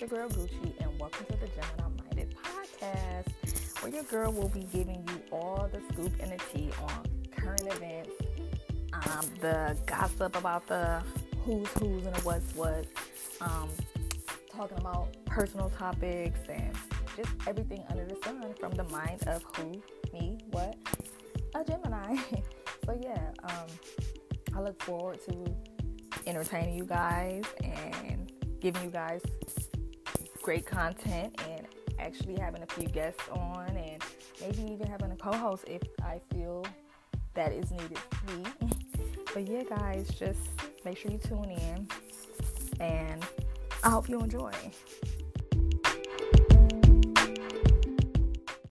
your girl Gucci, and welcome to the Gemini Minded Podcast, where your girl will be giving you all the scoop and the tea on current events, um, the gossip about the who's who's and the what's what, um, talking about personal topics and just everything under the sun from the mind of who, me, what, a Gemini. so yeah, um, I look forward to entertaining you guys and giving you guys great content and actually having a few guests on and maybe even having a co-host if I feel that is needed but yeah, guys, just make sure you tune in and I hope you enjoy.